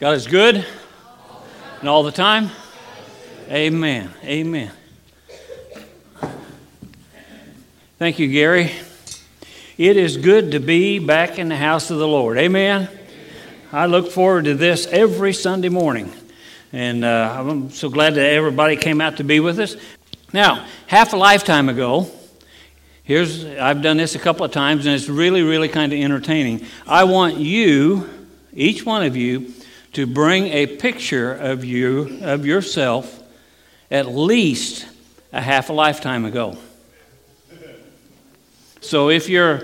God is good and all the time. Amen. Amen. Thank you, Gary. It is good to be back in the house of the Lord. Amen. I look forward to this every Sunday morning. And uh, I'm so glad that everybody came out to be with us. Now, half a lifetime ago, here's I've done this a couple of times, and it's really, really kind of entertaining. I want you, each one of you, to bring a picture of you, of yourself, at least a half a lifetime ago. So if you're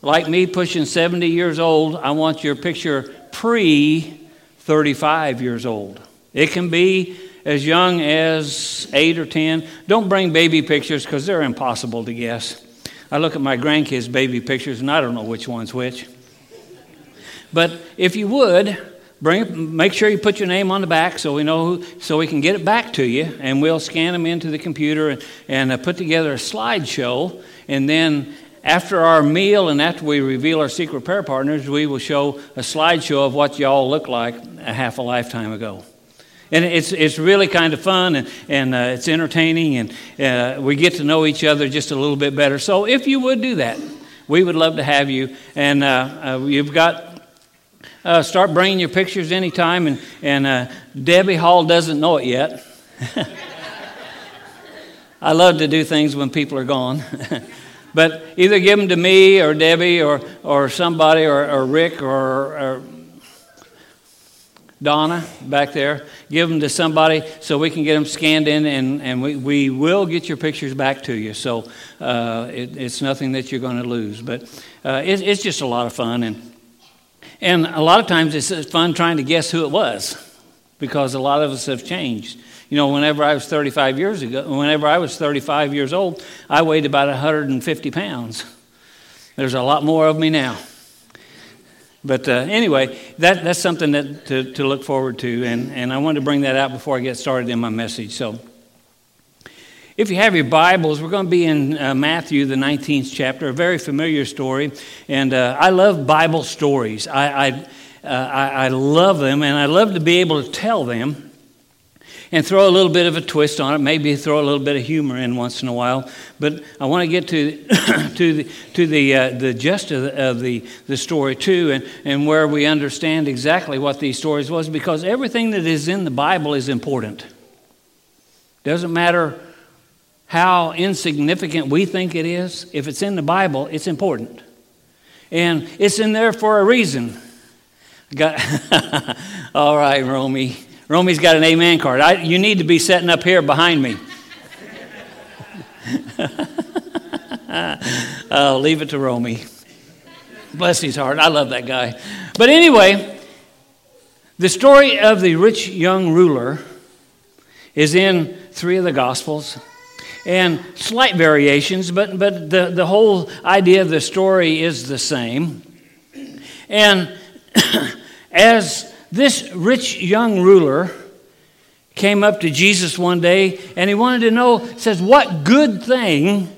like me, pushing 70 years old, I want your picture pre 35 years old. It can be as young as 8 or 10. Don't bring baby pictures because they're impossible to guess. I look at my grandkids' baby pictures and I don't know which one's which. But if you would, Bring, make sure you put your name on the back so we know who, so we can get it back to you, and we'll scan them into the computer and, and uh, put together a slideshow. And then after our meal and after we reveal our secret prayer partners, we will show a slideshow of what y'all look like a half a lifetime ago. And it's, it's really kind of fun and, and uh, it's entertaining, and uh, we get to know each other just a little bit better. So if you would do that, we would love to have you. And uh, uh you've got uh, start bringing your pictures anytime, and, and uh, Debbie Hall doesn't know it yet. I love to do things when people are gone. but either give them to me or Debbie or, or somebody or, or Rick or, or Donna back there. Give them to somebody so we can get them scanned in, and, and we, we will get your pictures back to you. So uh, it, it's nothing that you're going to lose. But uh, it, it's just a lot of fun. And and a lot of times it's fun trying to guess who it was because a lot of us have changed. You know, whenever I was 35 years ago, whenever I was 35 years old, I weighed about 150 pounds. There's a lot more of me now. But uh, anyway, that, that's something that, to, to look forward to, and, and I wanted to bring that out before I get started in my message. So, if you have your Bibles, we're going to be in uh, Matthew, the 19th chapter, a very familiar story. And uh, I love Bible stories. I, I, uh, I, I love them, and I love to be able to tell them and throw a little bit of a twist on it, maybe throw a little bit of humor in once in a while. But I want to get to, to the, to the, uh, the gist of, the, of the, the story too, and, and where we understand exactly what these stories was, because everything that is in the Bible is important. Doesn't matter how insignificant we think it is, if it's in the Bible, it's important. And it's in there for a reason. Got, all right, Romy. Romy's got an amen card. I, you need to be setting up here behind me. I'll uh, leave it to Romy. Bless his heart. I love that guy. But anyway, the story of the rich young ruler is in three of the Gospels and slight variations, but, but the, the whole idea of the story is the same. And as this rich young ruler came up to Jesus one day and he wanted to know, says, What good thing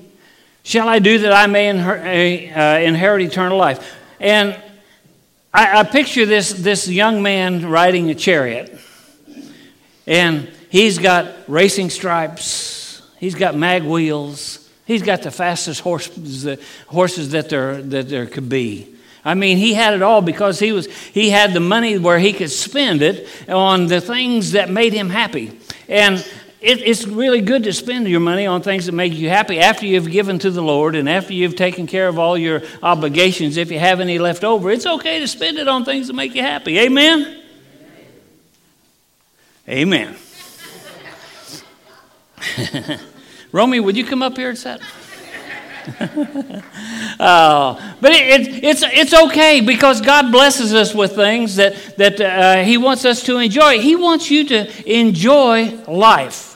shall I do that I may inher- uh, inherit eternal life? And I, I picture this, this young man riding a chariot, and he's got racing stripes He's got mag wheels. He's got the fastest horses that, horses that there, that there could be. I mean, he had it all because he, was, he had the money where he could spend it on the things that made him happy. And it, it's really good to spend your money on things that make you happy after you've given to the Lord and after you've taken care of all your obligations. If you have any left over, it's okay to spend it on things that make you happy. Amen? Amen. Romy, would you come up here and sit? uh, but it, it, it's, it's okay because God blesses us with things that, that uh, He wants us to enjoy. He wants you to enjoy life.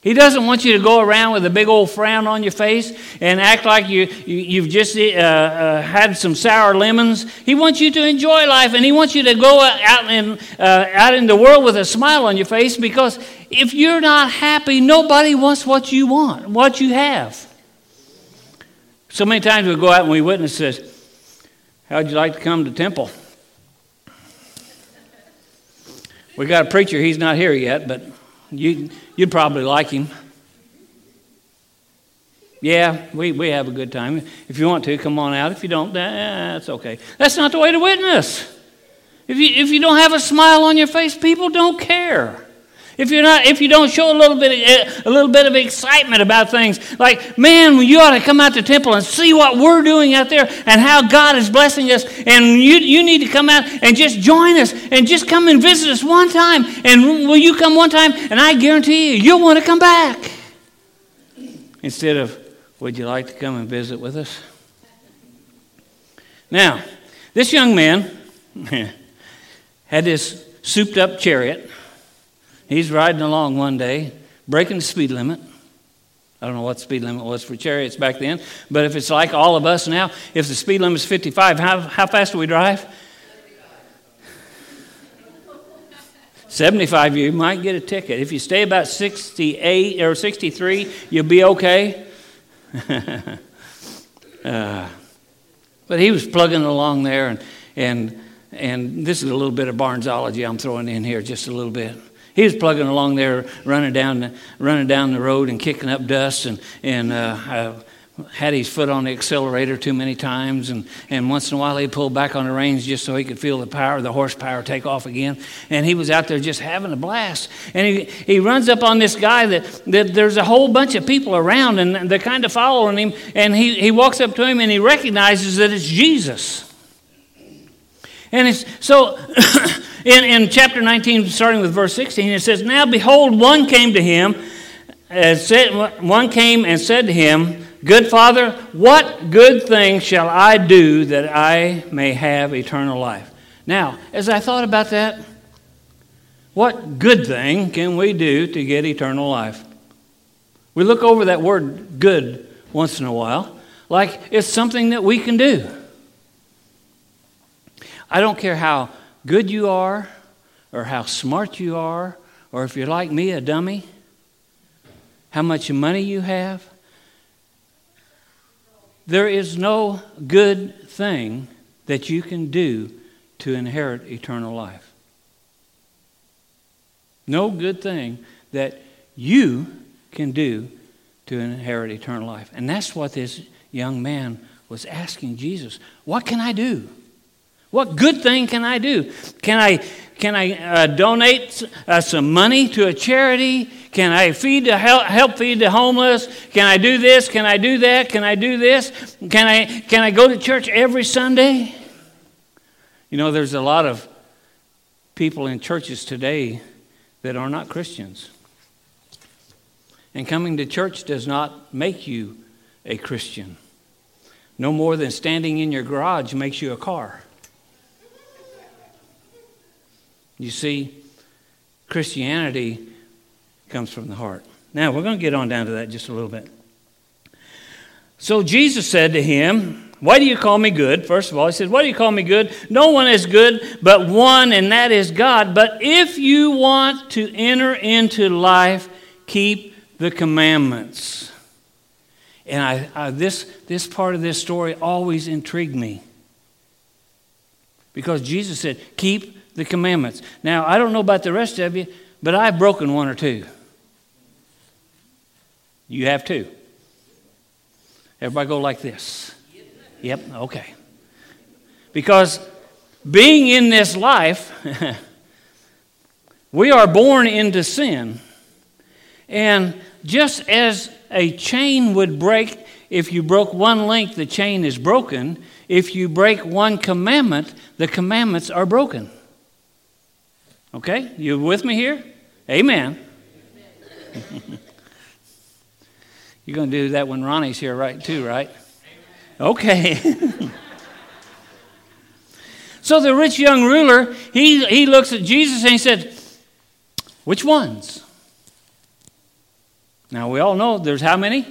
He doesn't want you to go around with a big old frown on your face and act like you, you, have just uh, uh, had some sour lemons. He wants you to enjoy life and he wants you to go out in, uh, out in the world with a smile on your face because if you're not happy, nobody wants what you want, what you have. So many times we go out and we witness this. How'd you like to come to temple? We got a preacher, he's not here yet, but you, you'd probably like him. Yeah, we, we have a good time. If you want to, come on out. If you don't, eh, that's okay. That's not the way to witness. If you, if you don't have a smile on your face, people don't care. If you're not, if you don't show a little bit, of, a little bit of excitement about things, like man, you ought to come out to temple and see what we're doing out there and how God is blessing us, and you you need to come out and just join us and just come and visit us one time. And will you come one time? And I guarantee you, you'll want to come back. Instead of, would you like to come and visit with us? Now, this young man had this souped up chariot He's riding along one day, breaking the speed limit. I don't know what the speed limit was for chariots back then, but if it's like all of us now, if the speed limit is 55, how, how fast do we drive? 75, you might get a ticket. If you stay about 68 or 63, you'll be okay. uh, but he was plugging along there, and, and, and this is a little bit of Barnesology I'm throwing in here, just a little bit. He was plugging along there, running down the, running down the road and kicking up dust, and, and uh, had his foot on the accelerator too many times, and, and once in a while he'd pull back on the reins just so he could feel the power, the horsepower take off again. And he was out there just having a blast. And he, he runs up on this guy that, that there's a whole bunch of people around, and they're kind of following him. And he, he walks up to him and he recognizes that it's Jesus. And it's, so In, in chapter 19, starting with verse 16, it says, Now behold, one came to him, and said, one came and said to him, Good Father, what good thing shall I do that I may have eternal life? Now, as I thought about that, what good thing can we do to get eternal life? We look over that word good once in a while, like it's something that we can do. I don't care how good you are, or how smart you are, or if you're like me, a dummy, how much money you have. There is no good thing that you can do to inherit eternal life. No good thing that you can do to inherit eternal life. And that's what this young man was asking Jesus What can I do? What good thing can I do? Can I, can I uh, donate uh, some money to a charity? Can I feed the, help, help feed the homeless? Can I do this? Can I do that? Can I do this? Can I, can I go to church every Sunday? You know, there's a lot of people in churches today that are not Christians. And coming to church does not make you a Christian. No more than standing in your garage makes you a car. You see, Christianity comes from the heart. Now, we're going to get on down to that just a little bit. So Jesus said to him, Why do you call me good? First of all, he said, Why do you call me good? No one is good but one, and that is God. But if you want to enter into life, keep the commandments. And I, I, this, this part of this story always intrigued me. Because Jesus said, Keep the commandments. Now, I don't know about the rest of you, but I've broken one or two. You have two. Everybody go like this. Yep, okay. Because being in this life, we are born into sin. And just as a chain would break, if you broke one link, the chain is broken. If you break one commandment, the commandments are broken. Okay? You with me here? Amen. You're going to do that when Ronnie's here, right? Too, right? Okay. so the rich young ruler, he, he looks at Jesus and he said, Which ones? Now we all know there's how many?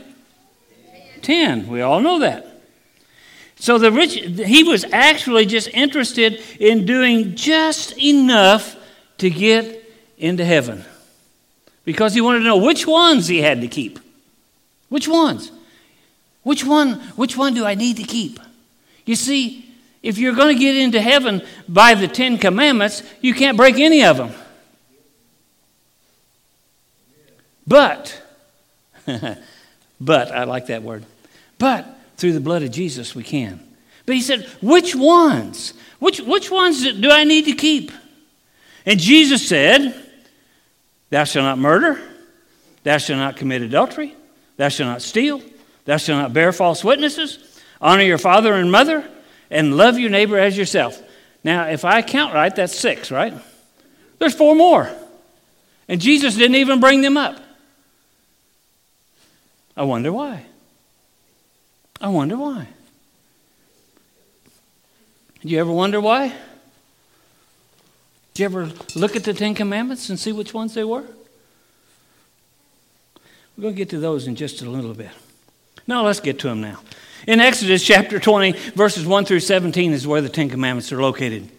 Ten. We all know that. So the rich, he was actually just interested in doing just enough to get into heaven because he wanted to know which ones he had to keep. Which ones? Which one, which one do I need to keep? You see, if you're going to get into heaven by the Ten Commandments, you can't break any of them. But, but, I like that word. But through the blood of Jesus, we can. But he said, which ones? Which, which ones do I need to keep? And Jesus said, Thou shalt not murder, thou shalt not commit adultery, thou shalt not steal, thou shalt not bear false witnesses, honor your father and mother, and love your neighbor as yourself. Now, if I count right, that's six, right? There's four more. And Jesus didn't even bring them up. I wonder why. I wonder why. Do you ever wonder why? Did you ever look at the Ten Commandments and see which ones they were? We're going to get to those in just a little bit. Now, let's get to them now. In Exodus chapter 20, verses 1 through 17 is where the Ten Commandments are located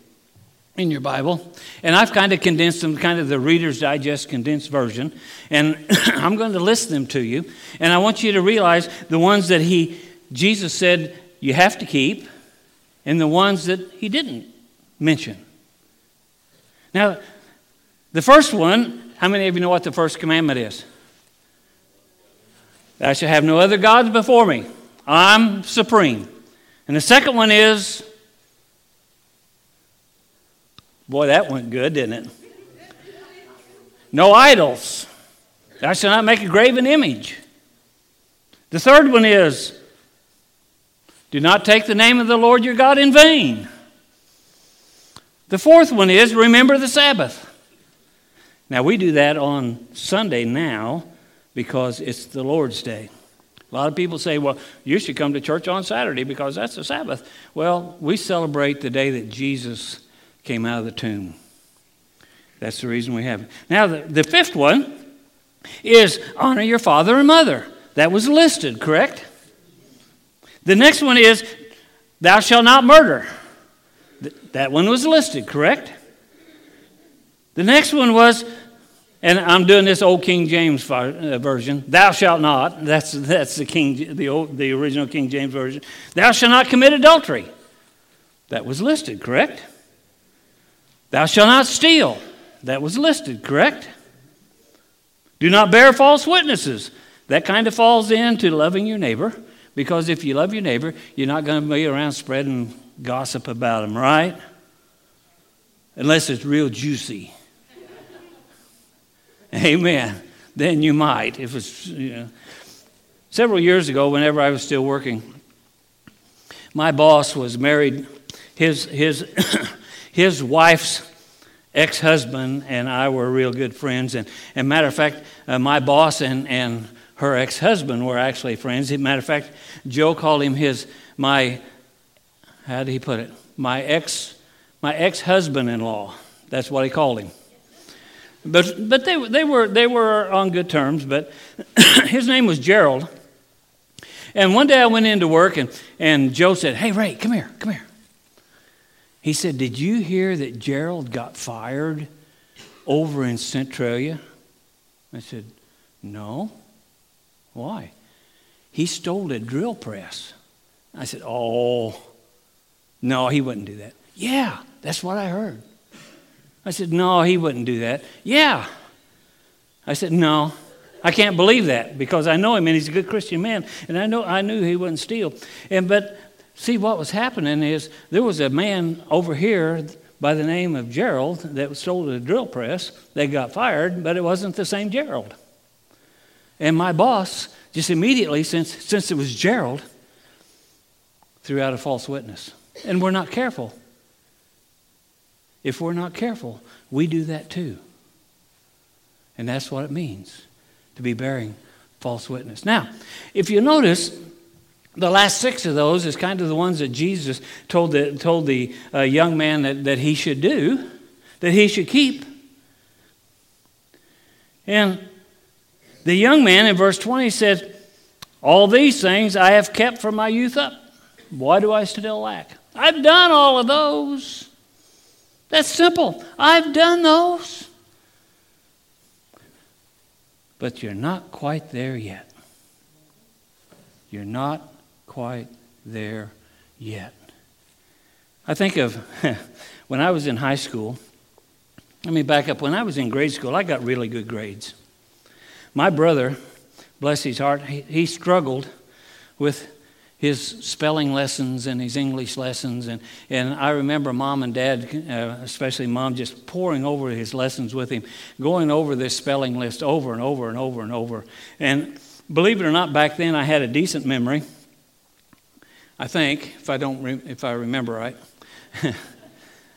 in your Bible. And I've kind of condensed them, kind of the Reader's Digest condensed version. And I'm going to list them to you. And I want you to realize the ones that he, Jesus said you have to keep, and the ones that he didn't mention. Now, the first one, how many of you know what the first commandment is? Thou shalt have no other gods before me. I'm supreme. And the second one is, boy, that went good, didn't it? No idols. Thou shalt not make a graven image. The third one is, do not take the name of the Lord your God in vain. The fourth one is remember the Sabbath. Now, we do that on Sunday now because it's the Lord's day. A lot of people say, well, you should come to church on Saturday because that's the Sabbath. Well, we celebrate the day that Jesus came out of the tomb. That's the reason we have it. Now, the, the fifth one is honor your father and mother. That was listed, correct? The next one is, Thou shalt not murder. That one was listed, correct? The next one was, and I'm doing this old King James uh, version. Thou shalt not. That's that's the King, the old, the original King James version. Thou shalt not commit adultery. That was listed, correct? Thou shalt not steal. That was listed, correct? Do not bear false witnesses. That kind of falls into loving your neighbor. Because if you love your neighbor, you're not going to be around spreading gossip about them, right? Unless it's real juicy. Amen. Then you might. If it's, you know. Several years ago, whenever I was still working, my boss was married. His, his, his wife's ex husband and I were real good friends. And, and matter of fact, uh, my boss and, and her ex husband were actually friends. As matter of fact, Joe called him his, my, how did he put it? My ex, my ex husband in law. That's what he called him. But, but they, they, were, they were on good terms, but his name was Gerald. And one day I went into work and, and Joe said, Hey, Ray, come here, come here. He said, Did you hear that Gerald got fired over in Centralia? I said, No. Why? He stole a drill press. I said, Oh, no, he wouldn't do that. Yeah, that's what I heard. I said, No, he wouldn't do that. Yeah. I said, No, I can't believe that because I know him and he's a good Christian man, and I know I knew he wouldn't steal. And but see what was happening is there was a man over here by the name of Gerald that stole a drill press. They got fired, but it wasn't the same Gerald. And my boss, just immediately, since, since it was Gerald, threw out a false witness. And we're not careful. If we're not careful, we do that too. And that's what it means to be bearing false witness. Now, if you notice, the last six of those is kind of the ones that Jesus told the, told the uh, young man that, that he should do, that he should keep. And the young man in verse 20 says, All these things I have kept from my youth up. Why do I still lack? I've done all of those. That's simple. I've done those. But you're not quite there yet. You're not quite there yet. I think of when I was in high school. Let me back up. When I was in grade school, I got really good grades. My brother, bless his heart, he, he struggled with his spelling lessons and his English lessons. And, and I remember mom and dad, uh, especially mom, just pouring over his lessons with him, going over this spelling list over and over and over and over. And believe it or not, back then I had a decent memory. I think, if I don't, re- if I remember right.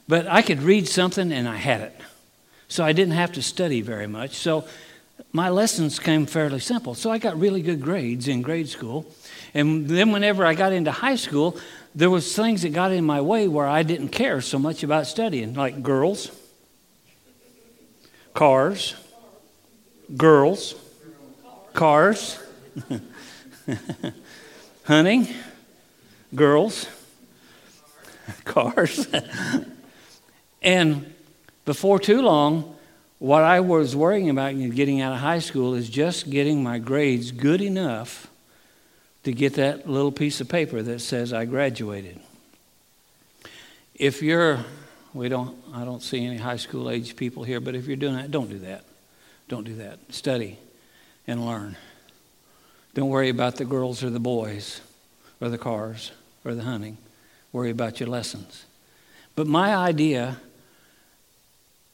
but I could read something and I had it. So I didn't have to study very much. So my lessons came fairly simple. So I got really good grades in grade school. And then whenever I got into high school, there was things that got in my way where I didn't care so much about studying, like girls, cars, girls, cars, hunting, girls, cars. and before too long, what I was worrying about getting out of high school is just getting my grades good enough to get that little piece of paper that says I graduated. If you're, we don't, I don't see any high school age people here, but if you're doing that, don't do that. Don't do that. Study and learn. Don't worry about the girls or the boys or the cars or the hunting. Worry about your lessons. But my idea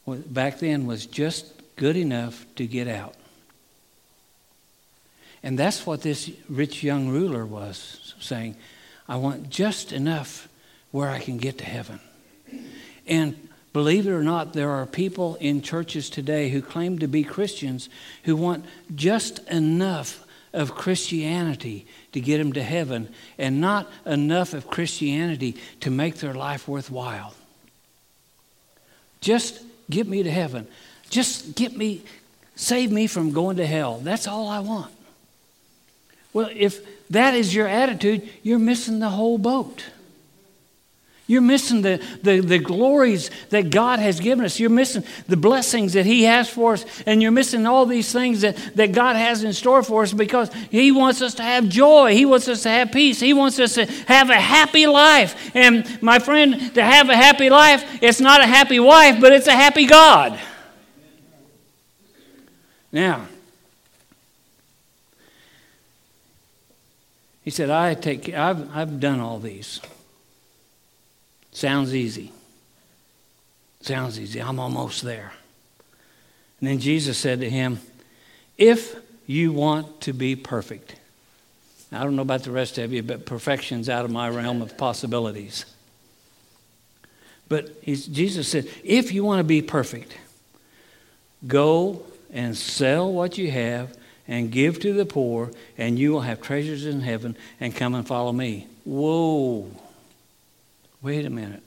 back then was just good enough to get out. And that's what this rich young ruler was saying. I want just enough where I can get to heaven. And believe it or not, there are people in churches today who claim to be Christians who want just enough of Christianity to get them to heaven and not enough of Christianity to make their life worthwhile. Just get me to heaven. Just get me, save me from going to hell. That's all I want. Well, if that is your attitude, you're missing the whole boat. You're missing the, the, the glories that God has given us. You're missing the blessings that He has for us. And you're missing all these things that, that God has in store for us because He wants us to have joy. He wants us to have peace. He wants us to have a happy life. And my friend, to have a happy life, it's not a happy wife, but it's a happy God. Now, He said, I take, I've, I've done all these. Sounds easy. Sounds easy. I'm almost there. And then Jesus said to him, If you want to be perfect, I don't know about the rest of you, but perfection's out of my realm of possibilities. But Jesus said, If you want to be perfect, go and sell what you have and give to the poor, and you will have treasures in heaven, and come and follow me. Whoa. Wait a minute.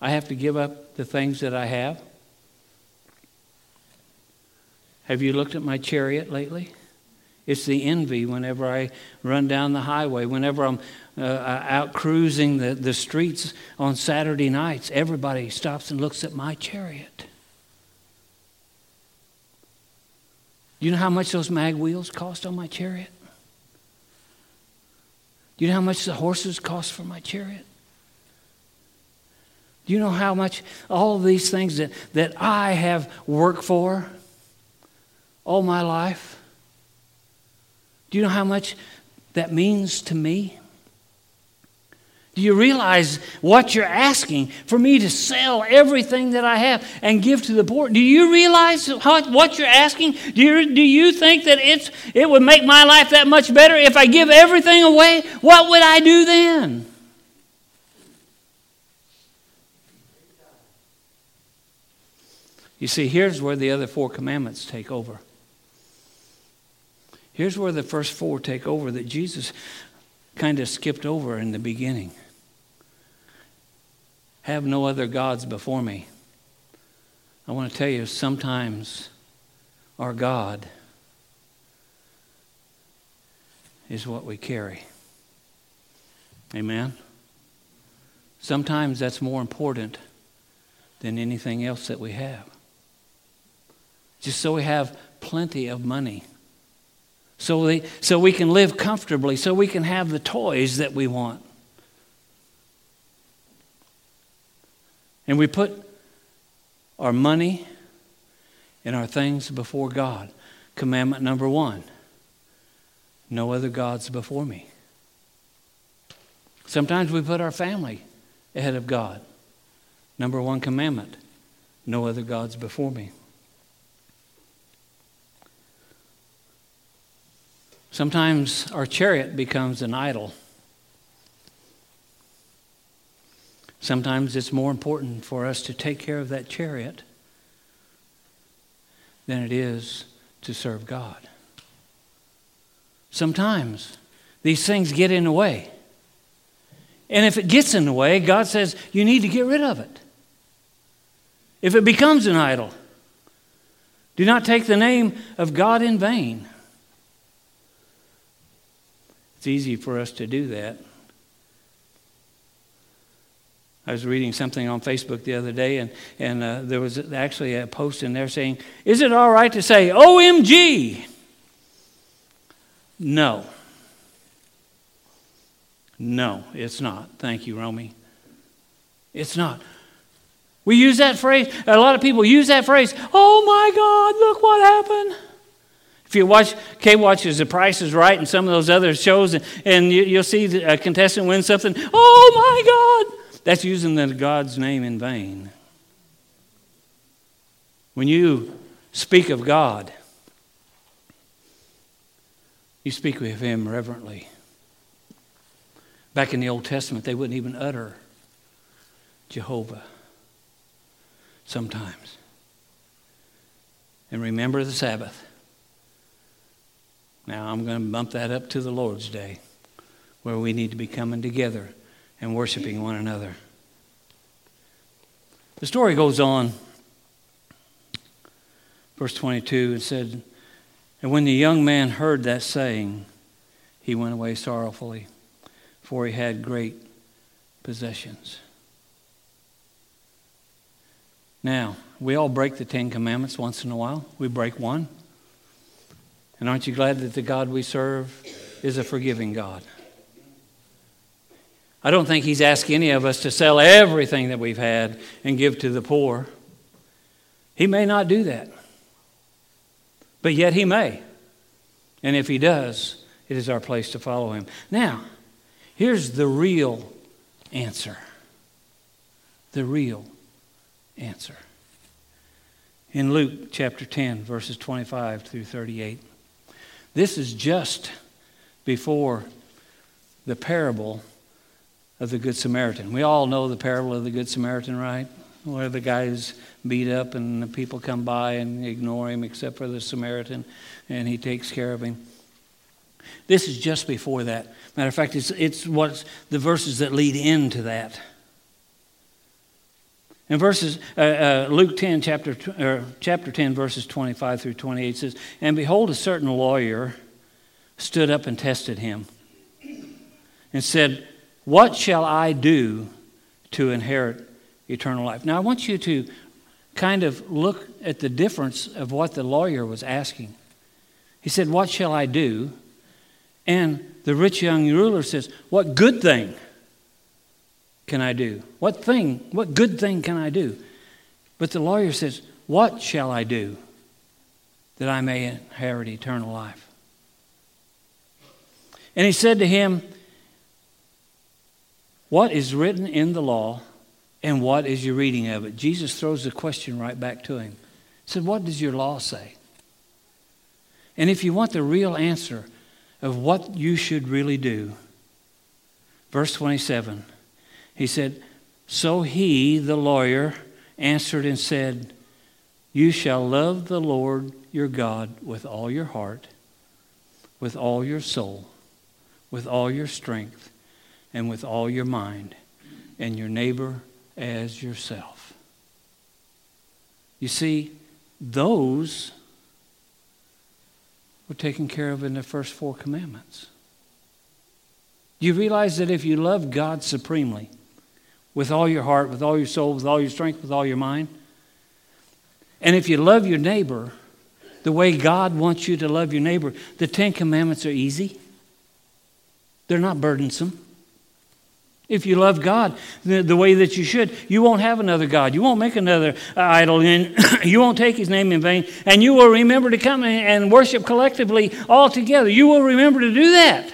I have to give up the things that I have? Have you looked at my chariot lately? It's the envy whenever I run down the highway, whenever I'm uh, out cruising the, the streets on Saturday nights. Everybody stops and looks at my chariot. Do you know how much those mag wheels cost on my chariot? Do you know how much the horses cost for my chariot? Do you know how much all of these things that, that I have worked for all my life? Do you know how much that means to me? Do you realize what you're asking for me to sell everything that I have and give to the poor? Do you realize what you're asking? Do you, do you think that it's, it would make my life that much better if I give everything away? What would I do then? You see, here's where the other four commandments take over. Here's where the first four take over that Jesus kind of skipped over in the beginning. Have no other gods before me. I want to tell you, sometimes our God is what we carry. Amen? Sometimes that's more important than anything else that we have. Just so we have plenty of money. So, we so we can live comfortably, so we can have the toys that we want. And we put our money and our things before God. Commandment number one no other gods before me. Sometimes we put our family ahead of God. Number one commandment no other gods before me. Sometimes our chariot becomes an idol. Sometimes it's more important for us to take care of that chariot than it is to serve God. Sometimes these things get in the way. And if it gets in the way, God says you need to get rid of it. If it becomes an idol, do not take the name of God in vain. It's easy for us to do that. I was reading something on Facebook the other day, and, and uh, there was actually a post in there saying, Is it all right to say OMG? No. No, it's not. Thank you, Romy. It's not. We use that phrase, a lot of people use that phrase, oh my God, look what happened. If you watch, K watches The Price is Right and some of those other shows, and, and you, will see a contestant win something, oh my God. That's using the God's name in vain. When you speak of God, you speak with Him reverently. Back in the Old Testament, they wouldn't even utter Jehovah sometimes. And remember the Sabbath. Now, I'm going to bump that up to the Lord's Day, where we need to be coming together and worshiping one another. The story goes on. Verse 22, it said, And when the young man heard that saying, he went away sorrowfully for he had great possessions. Now, we all break the Ten Commandments once in a while. We break one. And aren't you glad that the God we serve is a forgiving God? I don't think He's asking any of us to sell everything that we've had and give to the poor. He may not do that. But yet He may. And if He does, it is our place to follow Him. Now, Here's the real answer. The real answer. In Luke chapter 10, verses 25 through 38. This is just before the parable of the Good Samaritan. We all know the parable of the Good Samaritan, right? Where the guy's beat up and the people come by and ignore him except for the Samaritan, and he takes care of him. This is just before that. Matter of fact, it's, it's what's the verses that lead into that. In verses, uh, uh, Luke 10, chapter, chapter 10, verses 25 through 28 says, And behold, a certain lawyer stood up and tested him and said, What shall I do to inherit eternal life? Now, I want you to kind of look at the difference of what the lawyer was asking. He said, What shall I do? And the rich young ruler says, What good thing can I do? What thing, what good thing can I do? But the lawyer says, What shall I do that I may inherit eternal life? And he said to him, What is written in the law and what is your reading of it? Jesus throws the question right back to him. He said, What does your law say? And if you want the real answer, of what you should really do. Verse 27, he said, So he, the lawyer, answered and said, You shall love the Lord your God with all your heart, with all your soul, with all your strength, and with all your mind, and your neighbor as yourself. You see, those were taken care of in the first four commandments. You realize that if you love God supremely, with all your heart, with all your soul, with all your strength, with all your mind, and if you love your neighbor the way God wants you to love your neighbor, the Ten Commandments are easy. They're not burdensome. If you love God the, the, way that you should, you won't have another God. You won't make another idol, and you won't take his name in vain, and you will remember to come and worship collectively all together. You will remember to do that.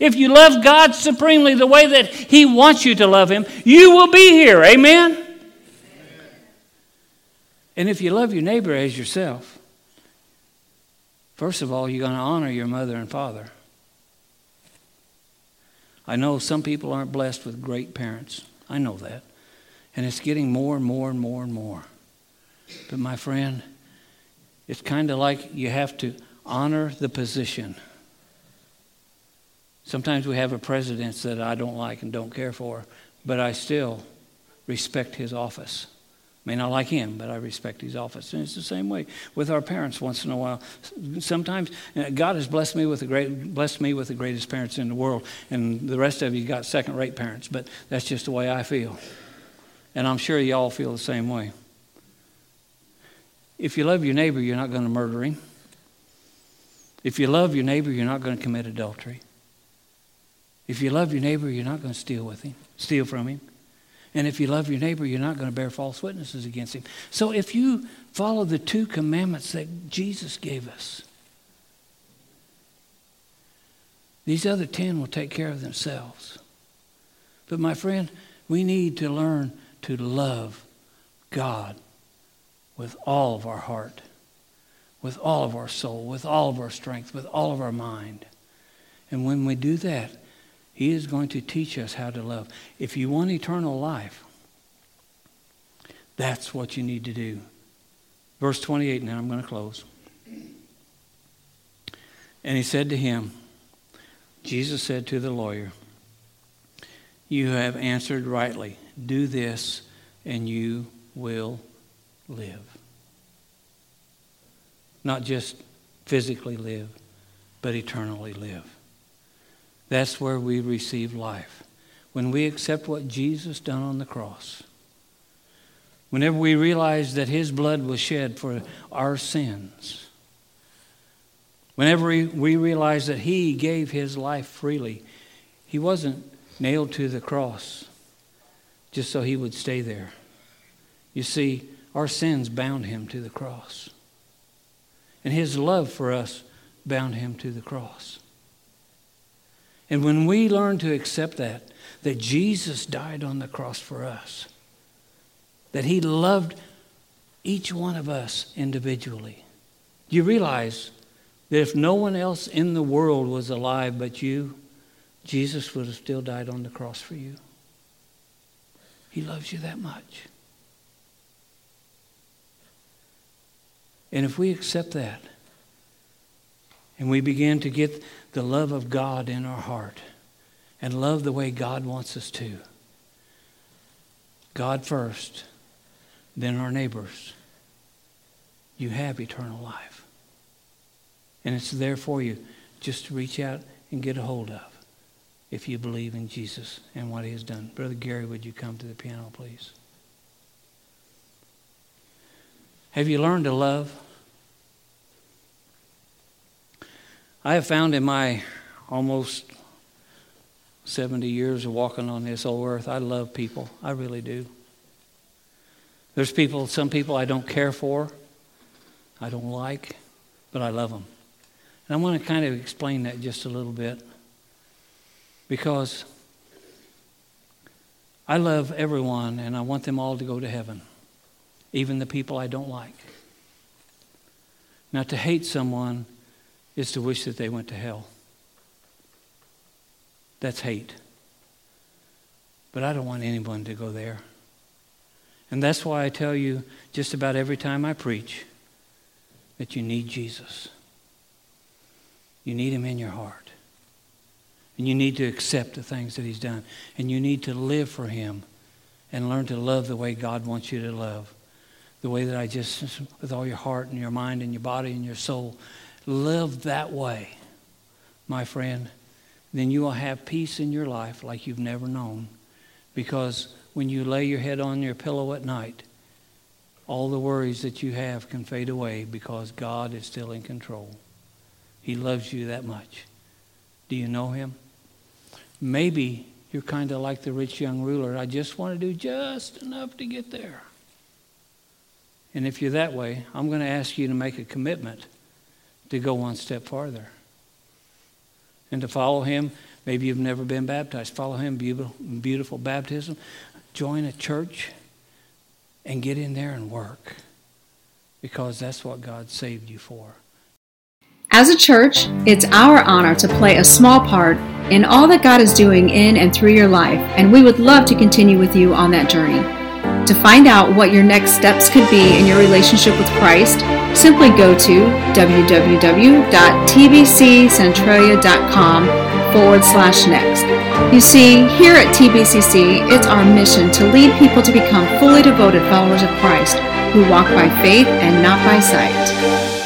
If you love God supremely the way that he wants you to love him, you will be here. Amen? Amen. And if you love your neighbor as yourself, first of all, you're going to honor your mother and father. I know some people aren't blessed with great parents. I know that. And it's getting more and more and more and more. But my friend, it's kind of like you have to honor the position. Sometimes we have a president that I don't like and don't care for, but I still respect his office. May not like him, but I respect his office. And it's the same way with our parents once in a while. Sometimes uh, God has blessed me with the great blessed me with the greatest parents in the world, and the rest of you got second rate parents, but that's just the way I feel. And I'm sure y'all feel the same way. If you love your neighbor, you're not going to murder him. If you love your neighbor, you're not going to commit adultery. If you love your neighbor, you're not going to steal with him, steal from him. And if you love your neighbor, you're not going to bear false witnesses against him. So if you follow the two commandments that Jesus gave us, these other 10 will take care of themselves. But my friend, we need to learn to love God with all of our heart, with all of our soul, with all of our strength, with all of our mind. And when we do that, he is going to teach us how to love. If you want eternal life, that's what you need to do. Verse 28, now I'm going to close. And he said to him, Jesus said to the lawyer, You have answered rightly. Do this, and you will live. Not just physically live, but eternally live. That's where we receive life. When we accept what Jesus done on the cross. Whenever we realize that his blood was shed for our sins. Whenever we realize that he gave his life freely. He wasn't nailed to the cross just so he would stay there. You see, our sins bound him to the cross. And his love for us bound him to the cross. And when we learn to accept that, that Jesus died on the cross for us, that he loved each one of us individually, do you realize that if no one else in the world was alive but you, Jesus would have still died on the cross for you. He loves you that much. And if we accept that, and we begin to get the love of God in our heart and love the way God wants us to. God first, then our neighbors. You have eternal life. And it's there for you just to reach out and get a hold of if you believe in Jesus and what he has done. Brother Gary, would you come to the piano, please? Have you learned to love? I have found in my almost 70 years of walking on this old earth, I love people. I really do. There's people, some people I don't care for, I don't like, but I love them. And I want to kind of explain that just a little bit because I love everyone and I want them all to go to heaven, even the people I don't like. Now, to hate someone is to wish that they went to hell. That's hate. But I don't want anyone to go there. And that's why I tell you just about every time I preach that you need Jesus. You need Him in your heart. And you need to accept the things that He's done. And you need to live for Him and learn to love the way God wants you to love. The way that I just, with all your heart and your mind and your body and your soul, live that way, my friend. Then you will have peace in your life like you've never known. Because when you lay your head on your pillow at night, all the worries that you have can fade away because God is still in control. He loves you that much. Do you know Him? Maybe you're kind of like the rich young ruler. I just want to do just enough to get there. And if you're that way, I'm going to ask you to make a commitment to go one step farther and to follow Him. Maybe you've never been baptized. Follow Him, beautiful, beautiful baptism. Join a church and get in there and work because that's what God saved you for. As a church, it's our honor to play a small part in all that God is doing in and through your life, and we would love to continue with you on that journey. To find out what your next steps could be in your relationship with Christ, simply go to www.tbccentralia.com forward slash next. You see, here at TBCC, it's our mission to lead people to become fully devoted followers of Christ who walk by faith and not by sight.